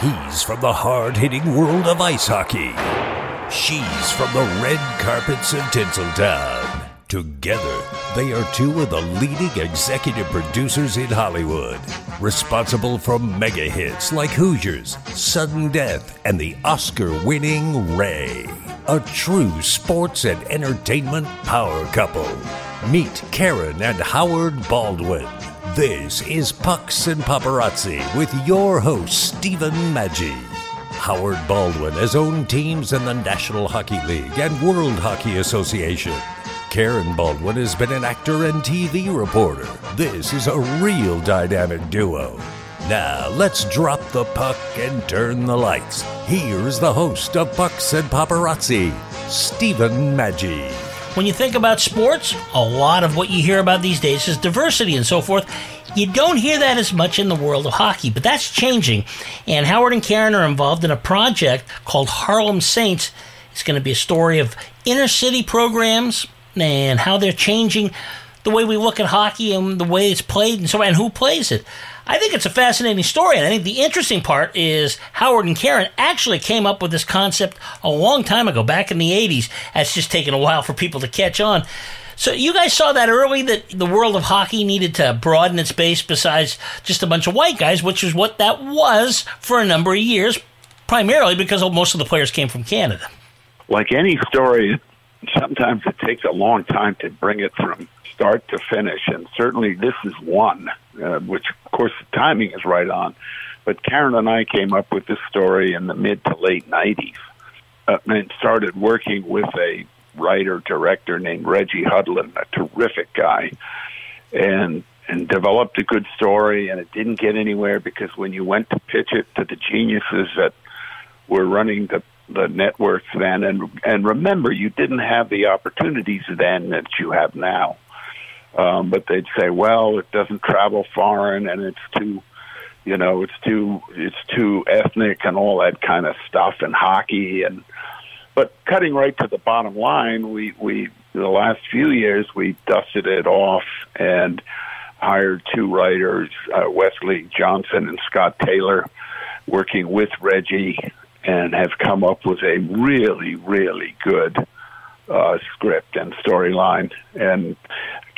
He's from the hard hitting world of ice hockey. She's from the red carpets of Tinseltown. Together, they are two of the leading executive producers in Hollywood, responsible for mega hits like Hoosiers, Sudden Death, and the Oscar winning Ray. A true sports and entertainment power couple. Meet Karen and Howard Baldwin. This is Pucks and Paparazzi with your host, Stephen Maggi. Howard Baldwin has owned teams in the National Hockey League and World Hockey Association. Karen Baldwin has been an actor and TV reporter. This is a real dynamic duo. Now, let's drop the puck and turn the lights. Here's the host of Pucks and Paparazzi, Stephen Maggi. When you think about sports, a lot of what you hear about these days is diversity and so forth. You don't hear that as much in the world of hockey, but that's changing. And Howard and Karen are involved in a project called Harlem Saints. It's going to be a story of inner city programs and how they're changing the way we look at hockey and the way it's played and so and who plays it. I think it's a fascinating story, and I think the interesting part is Howard and Karen actually came up with this concept a long time ago, back in the 80s. It's just taken a while for people to catch on. So you guys saw that early that the world of hockey needed to broaden its base besides just a bunch of white guys, which is what that was for a number of years, primarily because most of the players came from Canada. Like any story, sometimes it takes a long time to bring it from start to finish, and certainly this is one, uh, which of course the timing is right on. But Karen and I came up with this story in the mid to late '90s, uh, and started working with a writer director named Reggie Hudlin, a terrific guy, and and developed a good story. And it didn't get anywhere because when you went to pitch it to the geniuses that were running the the networks then and and remember you didn't have the opportunities then that you have now um but they'd say well it doesn't travel foreign and it's too you know it's too it's too ethnic and all that kind of stuff and hockey and but cutting right to the bottom line we we the last few years we dusted it off and hired two writers uh, Wesley Johnson and Scott Taylor working with Reggie and have come up with a really, really good uh, script and storyline. And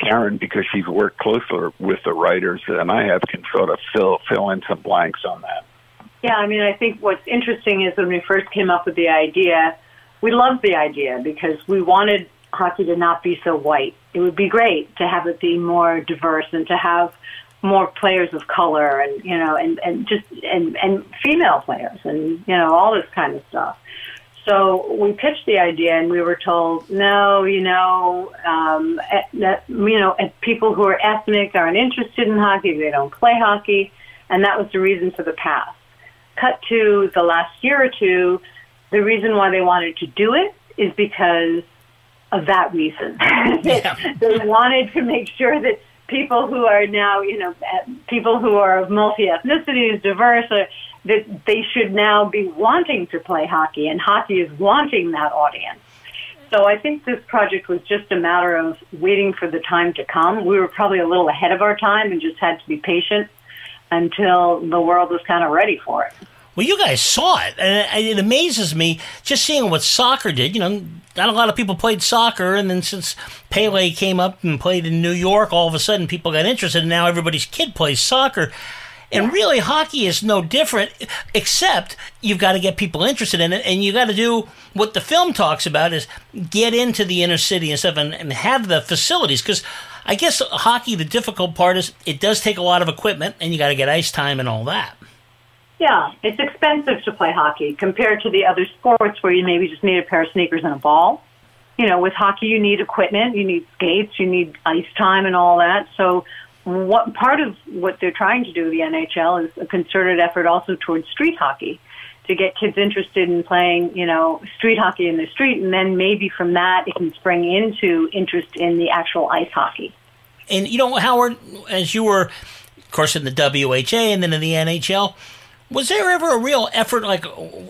Karen, because she's worked closer with the writers than I have, can sort of fill fill in some blanks on that. Yeah, I mean, I think what's interesting is when we first came up with the idea, we loved the idea because we wanted hockey to not be so white. It would be great to have it be more diverse and to have more players of color and you know and and just and and female players and you know all this kind of stuff so we pitched the idea and we were told no you know um that you know people who are ethnic aren't interested in hockey they don't play hockey. And that was the reason for the pass. Cut to the last year or two the reason why they wanted to do it is because of that reason. Yeah. they wanted to make sure that people who are now, you know, people who are of multi ethnicities, diverse, uh, that they should now be wanting to play hockey, and hockey is wanting that audience. So I think this project was just a matter of waiting for the time to come. We were probably a little ahead of our time and just had to be patient until the world was kind of ready for it. Well, you guys saw it, and it amazes me just seeing what soccer did. You know, not a lot of people played soccer, and then since Pele came up and played in New York, all of a sudden people got interested, and now everybody's kid plays soccer. And really, hockey is no different, except you've got to get people interested in it, and you got to do what the film talks about: is get into the inner city and stuff, and, and have the facilities. Because I guess hockey, the difficult part is it does take a lot of equipment, and you got to get ice time and all that. Yeah, it's expensive to play hockey compared to the other sports where you maybe just need a pair of sneakers and a ball. You know, with hockey, you need equipment, you need skates, you need ice time, and all that. So, what part of what they're trying to do, the NHL, is a concerted effort also towards street hockey to get kids interested in playing, you know, street hockey in the street, and then maybe from that it can spring into interest in the actual ice hockey. And you know, Howard, as you were, of course, in the WHA and then in the NHL was there ever a real effort like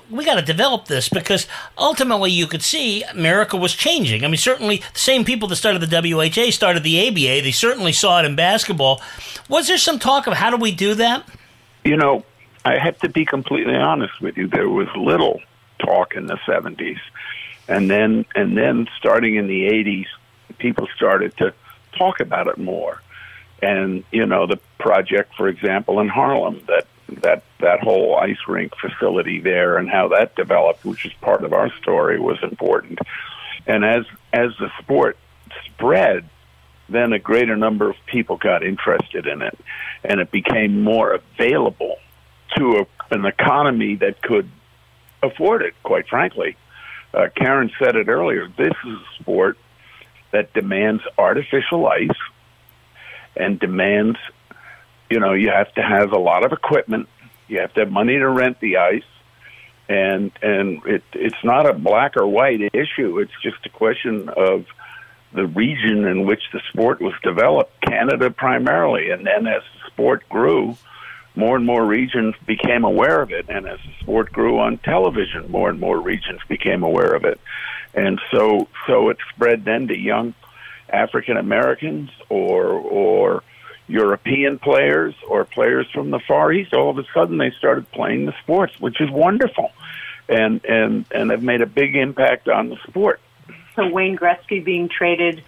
we got to develop this because ultimately you could see America was changing. I mean, certainly the same people that started the WHA started the ABA. They certainly saw it in basketball. Was there some talk of how do we do that? You know, I have to be completely honest with you. There was little talk in the 70s. And then, and then starting in the 80s, people started to talk about it more. And, you know, the project, for example, in Harlem, that, that, that whole ice rink facility there and how that developed, which is part of our story, was important. And as, as the sport spread, then a greater number of people got interested in it, and it became more available to a, an economy that could afford it. Quite frankly, uh, Karen said it earlier. This is a sport that demands artificial ice and demands, you know, you have to have a lot of equipment. You have to have money to rent the ice, and and it it's not a black or white issue. It's just a question of the region in which the sport was developed, Canada primarily, and then as the sport grew, more and more regions became aware of it, and as the sport grew on television, more and more regions became aware of it, and so so it spread then to young African Americans or or European players or players from the Far East. All of a sudden, they started playing the sports, which is wonderful, and and and have made a big impact on the sport. So Wayne Gretzky being traded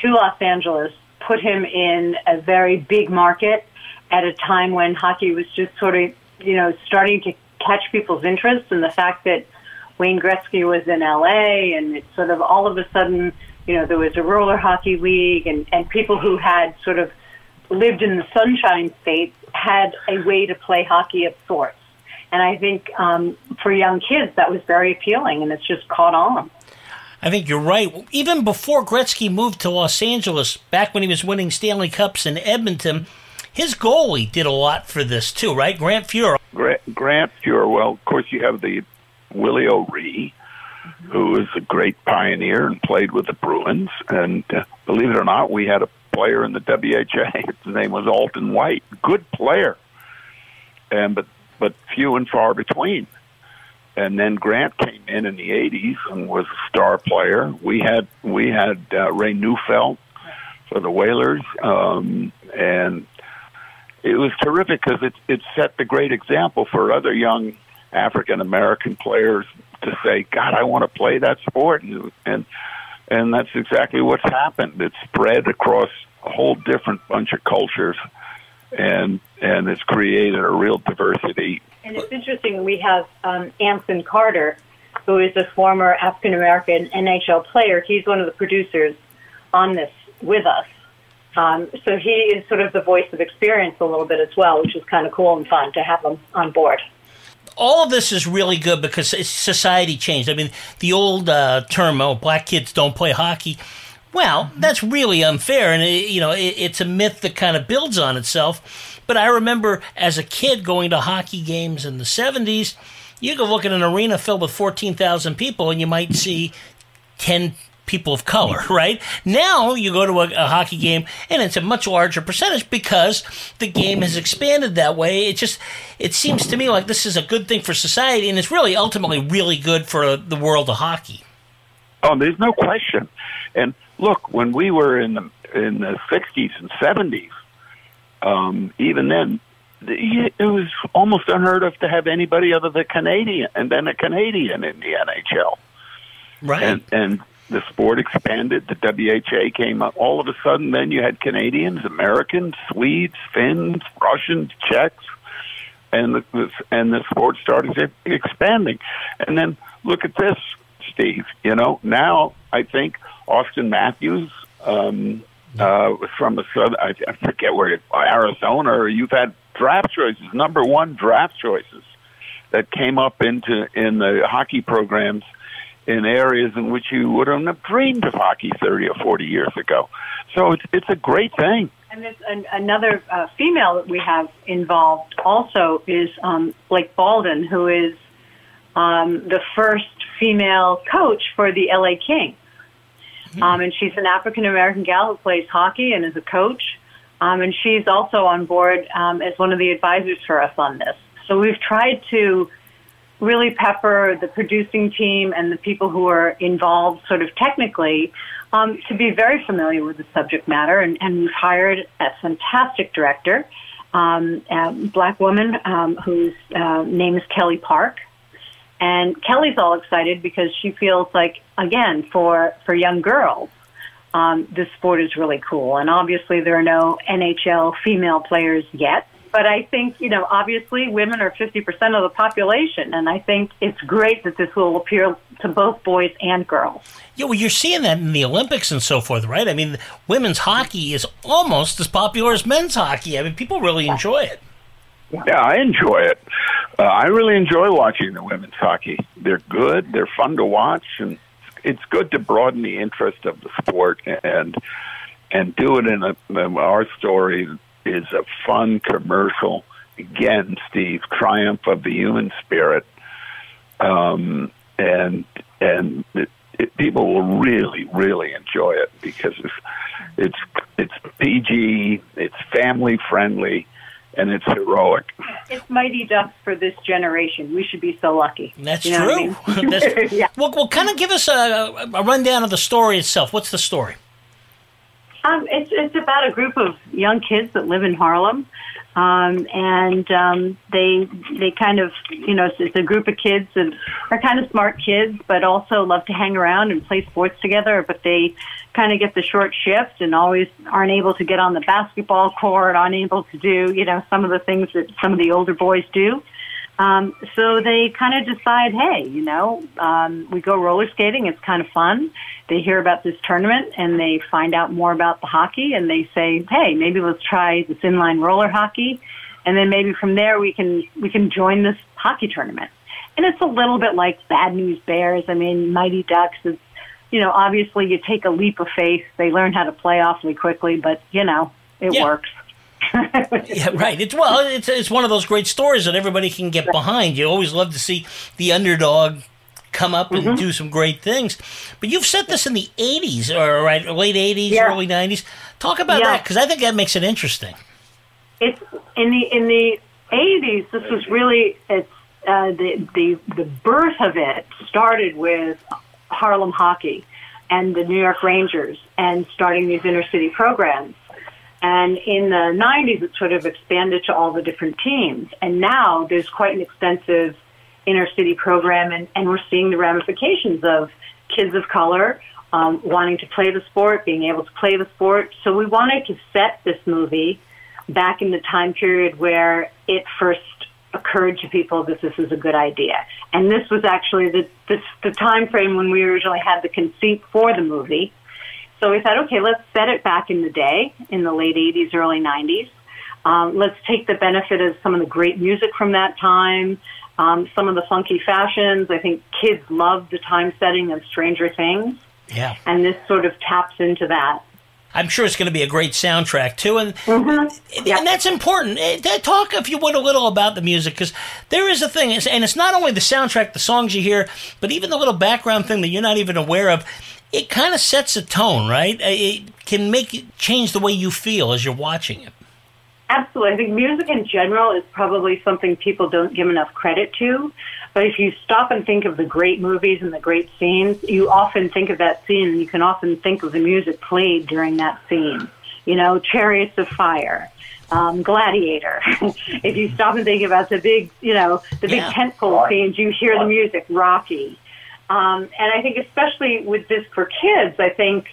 to Los Angeles put him in a very big market at a time when hockey was just sort of, you know, starting to catch people's interest and the fact that Wayne Gretzky was in LA and it sort of all of a sudden, you know, there was a roller hockey league and, and people who had sort of lived in the sunshine states had a way to play hockey of sorts. And I think um, for young kids that was very appealing and it's just caught on. I think you're right. Even before Gretzky moved to Los Angeles, back when he was winning Stanley Cups in Edmonton, his goalie did a lot for this too, right? Grant Fuhr. Grant, Grant Fuhr. Well, of course, you have the Willie O'Ree, who is a great pioneer and played with the Bruins. And uh, believe it or not, we had a player in the WHA. His name was Alton White. Good player, and but but few and far between and then Grant came in in the '80s and was a star player. We had we had uh, Ray Neufeld for the Whalers, um, and it was terrific because it it set the great example for other young African American players to say, "God, I want to play that sport," and and and that's exactly what's happened. It's spread across a whole different bunch of cultures, and and it's created a real diversity and it's interesting, we have um, Anson Carter, who is a former African American NHL player. He's one of the producers on this with us. Um, so he is sort of the voice of experience a little bit as well, which is kind of cool and fun to have him on board all of this is really good because society changed. I mean, the old uh, term, "oh, black kids don't play hockey," well, that's really unfair, and it, you know, it, it's a myth that kind of builds on itself. But I remember as a kid going to hockey games in the 70s. You could look at an arena filled with 14,000 people and you might see 10 people of color, right? Now you go to a, a, hockey game and it's a much larger percentage because the game has expanded that way. It just it seems to me like this is a good thing for society and it's really ultimately really good for the world of hockey. Oh, there's no question. And look, when we were in the in the 60s and 70s, um, even then, it was almost unheard of to have anybody other than Canadian and then a Canadian in the NHL. Right. And, and the sport expanded. The WHA came up. All of a sudden, then you had Canadians, Americans, Swedes, Finns, Russians, Czechs, and the and the sport started expanding. And then look at this, Steve. You know, now I think Auston Matthews um, uh, from a southern, I, I forget where, Arizona, or you've had draft choices, number one draft choices that came up into in the hockey programs in areas in which you wouldn't have dreamed of hockey 30 or 40 years ago. So it's it's a great thing. And there's an, another uh, female that we have involved also is um, Blake Bolden, who is um, the first female coach for the LA Kings. Mm-hmm. Um, and she's an African American gal who plays hockey and is a coach. Um, and she's also on board um, as one of the advisors for us on this. So we've tried to really pepper the producing team and the people who are involved sort of technically um, to be very familiar with the subject matter. And, and we've hired a fantastic director um, a black woman um, whose uh, name is Kelly Park. And Kelly's all excited because she feels like, again, for, for young girls, um, this sport is really cool. And obviously, there are no NHL female players yet. But I think, you know, obviously women are 50% of the population. And I think it's great that this will appeal to both boys and girls. Yeah, well, you're seeing that in the Olympics and so forth, right? I mean, women's hockey is almost as popular as men's hockey. I mean, people really enjoy it. Yeah, I enjoy it. Uh, I really enjoy watching the women's hockey. They're good. They're fun to watch, and it's good to broaden the interest of the sport and and do it in a. in Our story is a fun commercial. Again, Steve, triumph of the human spirit, um, and and it, it, people will really, really enjoy it because it's it's it's PG, it's family friendly and it's heroic. It's mighty ducks for this generation. We should be so lucky. That's you know true. I mean? That's, yeah. Well, well, kind of give us a, a, rundown of the story itself. What's the story? Um, it's it's about a group of young kids that live in Harlem, um, and um, they they kind of you know it's, it's a group of kids that are kind of smart kids, but also love to hang around and play sports together. But they kind of get the short shift and always aren't able to get on the basketball court, unable to do you know some of the things that some of the older boys do. Um, so they kind of decide, hey, you know, um, we go roller skating. It's kind of fun. They hear about this tournament and they find out more about the hockey and they say, hey, maybe let's try this inline roller hockey, and then maybe from there we can we can join this hockey tournament. And it's a little bit like Bad News Bears. I mean, Mighty Ducks. It's you know, obviously you take a leap of faith. They learn how to play awfully quickly, but you know, it yeah. works. Yeah, right. It's well, it's it's one of those great stories that everybody can get behind. You always love to see the underdog come up and mm-hmm. do some great things. But you've set this in the '80s, or right, late '80s, yeah. early '90s. Talk about yeah. that because I think that makes it interesting. It's in the in the '80s. This was really it's uh, the the the birth of it started with Harlem hockey and the New York Rangers and starting these inner city programs. And in the 90s, it sort of expanded to all the different teams. And now there's quite an extensive inner city program, and, and we're seeing the ramifications of kids of color um, wanting to play the sport, being able to play the sport. So we wanted to set this movie back in the time period where it first occurred to people that this is a good idea. And this was actually the, the, the time frame when we originally had the conceit for the movie. So we thought, okay, let's set it back in the day, in the late 80s, early 90s. Um, let's take the benefit of some of the great music from that time, um, some of the funky fashions. I think kids love the time setting of Stranger Things. Yeah. And this sort of taps into that. I'm sure it's going to be a great soundtrack too, and mm-hmm. yeah. and that's important. Eh, talk, if you would, a little about the music because there is a thing, and it's not only the soundtrack, the songs you hear, but even the little background thing that you're not even aware of. It kind of sets a tone, right? Eh, it can make it change the way you feel as you're watching it. Absolutely. I think music in general is probably something people don't give enough credit to. But if you stop and think of the great movies and the great scenes, you often think of that scene and you can often think of the music played during that scene. You know, Chariots of Fire, um, Gladiator. if you stop and think about the big, you know, the big yeah. tentpole scenes, you hear the music, Rocky. Um, and I think especially with this for kids, I think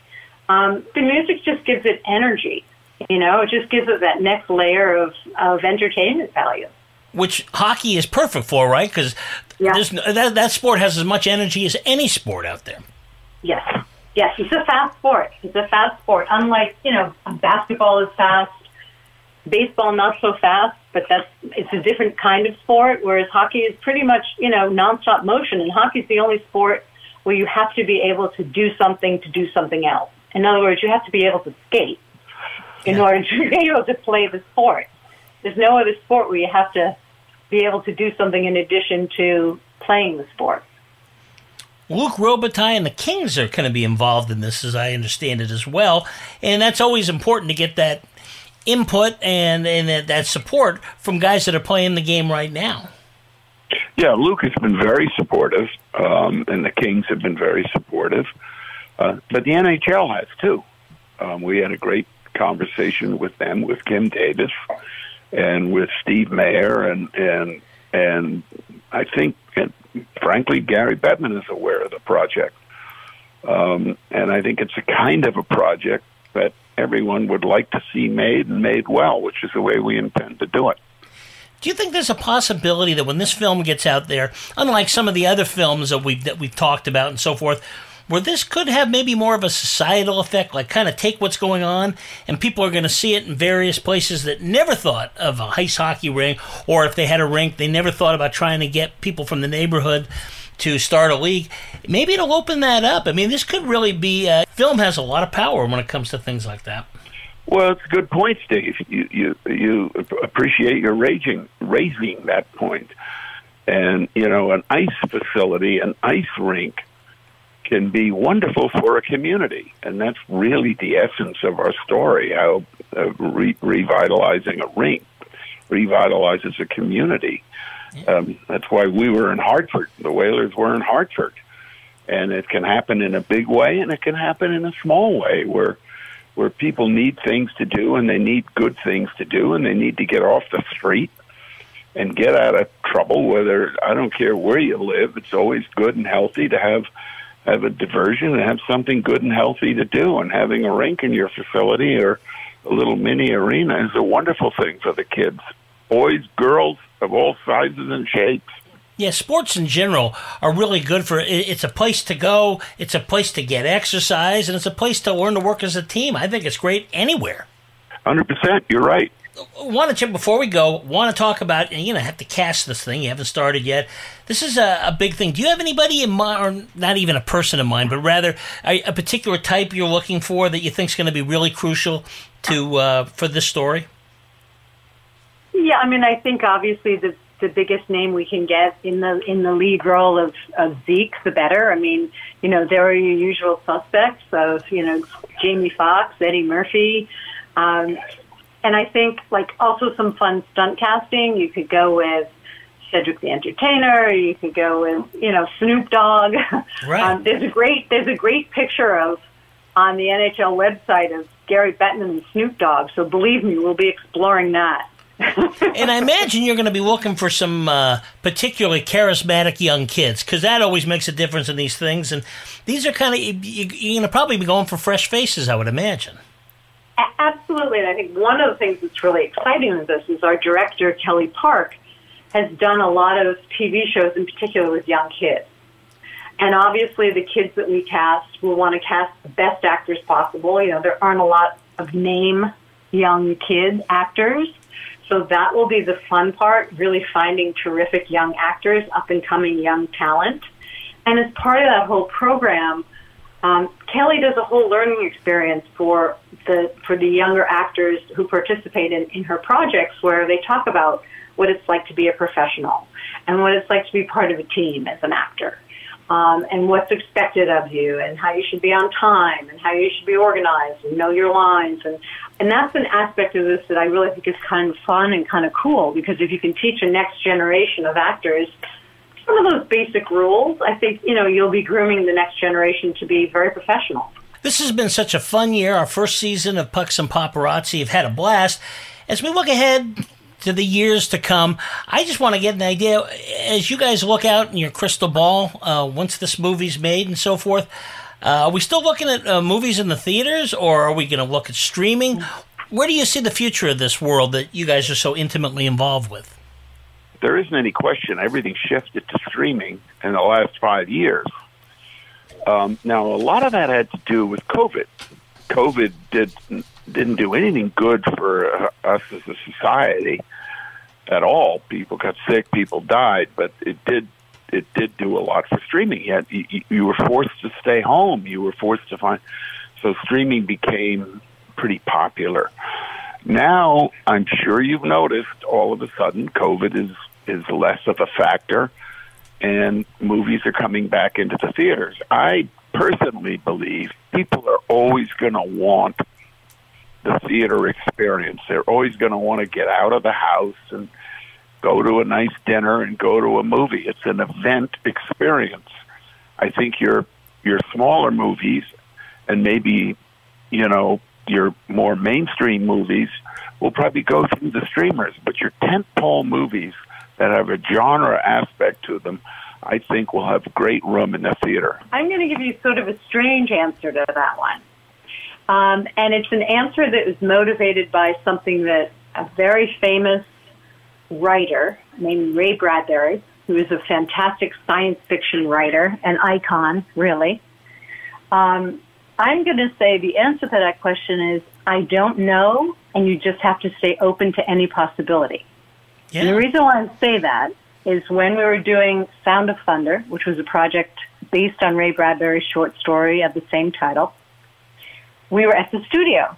um, the music just gives it energy. You know, it just gives it that next layer of, of entertainment value. Which hockey is perfect for, right? Because yeah. that, that sport has as much energy as any sport out there. Yes. Yes, it's a fast sport. It's a fast sport. Unlike, you know, basketball is fast, baseball not so fast, but that's it's a different kind of sport, whereas hockey is pretty much, you know, nonstop motion. And hockey is the only sport where you have to be able to do something to do something else. In other words, you have to be able to skate in yeah. order to be able to play the sport. There's no other sport where you have to be able to do something in addition to playing the sport. Luc Robitaille and the Kings are going to be involved in this, as I understand it, as well. And that's always important to get that input and, and that, support from guys that are playing the game right now. Yeah, Luc has been very supportive, um, and the Kings have been very supportive. Uh, but the NHL has too. Um, we had a great conversation with them with Kim Davis, and with Steve Mayer and and and I think, and frankly, Gary Bettman is aware of the project. Um, and I think it's a kind of a project that everyone would like to see made and made well, which is the way we intend to do it. Do you think there's a possibility that when this film gets out there, unlike some of the other films that we've that we've talked about and so forth, where this could have maybe more of a societal effect, like kind of take what's going on, and people are going to see it in various places that never thought of a ice hockey rink, or if they had a rink, they never thought about trying to get people from the neighborhood to start a league. Maybe it'll open that up. I mean, this could really be. Uh, film has a lot of power when it comes to things like that. Well, it's a good point, Steve. You you you appreciate your raging raising that point, and you know an ice facility, an ice rink, can be wonderful for a community, and that's really the essence of our story. How uh, re- revitalizing a rink revitalizes a community. Um, that's why we were in Hartford. The Whalers were in Hartford, and it can happen in a big way, and it can happen in a small way where where people need things to do and they need good things to do and they need to get off the street and get out of trouble whether I don't care where you live it's always good and healthy to have have a diversion and have something good and healthy to do and having a rink in your facility or a little mini arena is a wonderful thing for the kids boys girls of all sizes and shapes yeah, sports in general are really good for it's a place to go, it's a place to get exercise, and it's a place to learn to work as a team. I think it's great anywhere. 100%, you're right. Want to before we go? Want to talk about? You know, have to cast this thing. You haven't started yet. This is a, a big thing. Do you have anybody in mind, or not even a person in mind, but rather a, a particular type you're looking for that you think is going to be really crucial to uh, for this story? Yeah, I mean, I think obviously the the biggest name we can get in the in the lead role of, of Zeke, the better. I mean, you know, there are your usual suspects of you know Jamie Foxx, Eddie Murphy, um, and I think like also some fun stunt casting. You could go with Cedric the Entertainer. You could go with you know Snoop Dogg. Right. um, there's a great there's a great picture of on the NHL website of Gary Bettman and Snoop Dogg. So believe me, we'll be exploring that. and I imagine you're going to be looking for some uh, particularly charismatic young kids because that always makes a difference in these things. And these are kind of you, you're going to probably be going for fresh faces, I would imagine. Absolutely, and I think one of the things that's really exciting with this is our director Kelly Park has done a lot of TV shows, in particular with young kids. And obviously, the kids that we cast will want to cast the best actors possible. You know, there aren't a lot of name young kid actors. So that will be the fun part, really finding terrific young actors, up and coming young talent. And as part of that whole program, um, Kelly does a whole learning experience for the for the younger actors who participate in, in her projects, where they talk about what it's like to be a professional and what it's like to be part of a team as an actor um, and what's expected of you, and how you should be on time, and how you should be organized, and know your lines, and and that's an aspect of this that I really think is kind of fun and kind of cool because if you can teach a next generation of actors some of those basic rules, I think you know you'll be grooming the next generation to be very professional. This has been such a fun year. Our first season of Pucks and Paparazzi have had a blast. As we look ahead to the years to come. I just want to get an idea as you guys look out in your crystal ball uh, once this movie's made and so forth. Uh, are we still looking at uh, movies in the theaters, or are we going to look at streaming? Where do you see the future of this world that you guys are so intimately involved with? There isn't any question. Everything shifted to streaming in the last five years. Um, now, a lot of that had to do with COVID. COVID did didn't do anything good for uh, us as a society at all. People got sick, people died, but it did it did do a lot for streaming. Yet you, you were forced to stay home. You were forced to find so streaming became pretty popular. Now I'm sure you've noticed all of a sudden COVID is is less of a factor, and movies are coming back into the theaters. I personally believe people are always going to want the theater experience. They're always going to want to get out of the house and go to a nice dinner and go to a movie. It's an event experience. I think your your smaller movies and maybe you know your more mainstream movies will probably go through the streamers. But your tentpole movies that have a genre aspect to them, I think will have great room in the theater. I'm going to give you sort of a strange answer to that one. Um, and it's an answer that was motivated by something that a very famous writer named Ray Bradbury, who is a fantastic science fiction writer, an icon, really. Um, I'm going to say the answer to that question is I don't know, and you just have to stay open to any possibility. Yeah. And the reason why I say that is when we were doing Sound of Thunder, which was a project based on Ray Bradbury's short story of the same title, we were at the studio.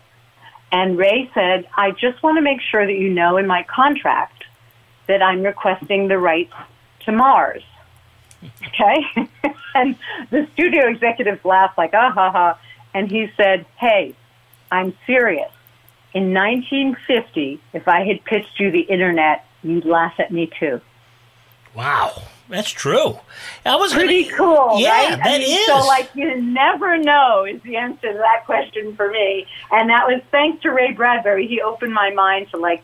And Ray said, I just want to make sure that you know in my contract that I'm requesting the rights to Mars. Okay? and the studio executives laughed like, ah ha ha. And he said, hey, I'm serious. In 1950, if I had pitched you the internet, you'd laugh at me too. Wow. That's true. I was Pretty gonna, cool, yeah, right? that I mean, is. So, like, you never know is the answer to that question for me. And that was thanks to Ray Bradbury. He opened my mind to, like,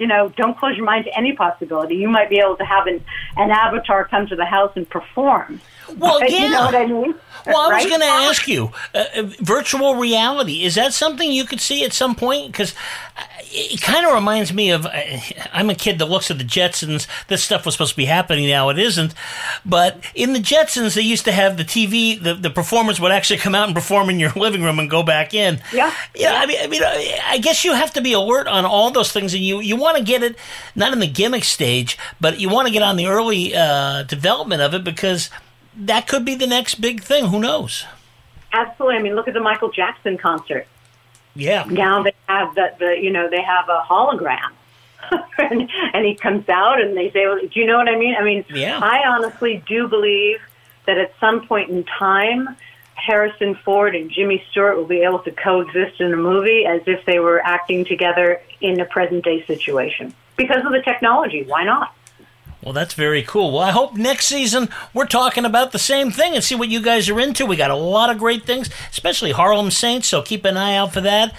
you know, don't close your mind to any possibility. You might be able to have an, an avatar come to the house and perform. Well, yeah. You know what I mean? Well, I was going to ask you, uh, uh, virtual reality is that something you could see at some point? Because it kind of reminds me of uh, I'm a kid that looks at the Jetsons. This stuff was supposed to be happening now; it isn't. But in the Jetsons, they used to have the TV. The, the performers would actually come out and perform in your living room and go back in. Yeah. Yeah. I mean, I mean, I guess you have to be alert on all those things, and you you want to get it not in the gimmick stage, but you want to get on the early uh, development of it because that could be the next big thing. Who knows? Absolutely. I mean, look at the Michael Jackson concert. Yeah. Now they have the, the you know, they have a hologram. and, and he comes out and they say, well, do you know what I mean? I mean, Yeah. I honestly do believe that at some point in time, Harrison Ford and Jimmy Stewart will be able to coexist in a movie as if they were acting together in a present day situation. Because of the technology, why not? Well, that's very cool. Well, I hope next season we're talking about the same thing and see what you guys are into. We got a lot of great things, especially Harlem Saints, so keep an eye out for that.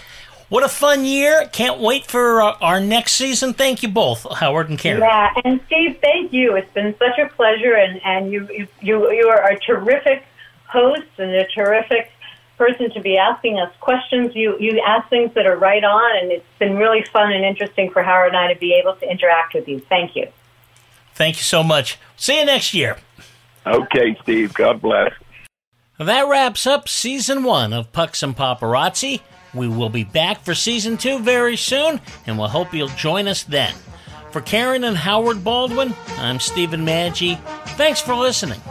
What a fun year. Can't wait for uh, our next season. Thank you both, Howard and Karen. Yeah, and Steve, thank you. It's been such a pleasure, and, and you, you, you, you are a terrific host and a terrific person to be asking us questions. You, you ask things that are right on, and it's been really fun and interesting for Howard and I to be able to interact with you. Thank you. Thank you so much. See you next year. Okay, Steve. God bless. That wraps up season one of Pucks and Paparazzi. We will be back for season two very soon, and we'll hope you'll join us then. For Karen and Howard Baldwin, I'm Stephen Maggi. Thanks for listening.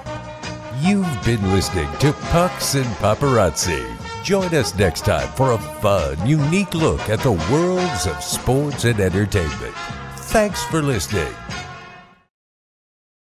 You've been listening to Pucks and Paparazzi. Join us next time for a fun, unique look at the worlds of sports and entertainment. Thanks for listening.